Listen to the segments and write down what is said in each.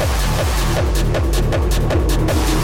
Thank you.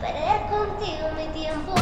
Perder contigo mi tiempo.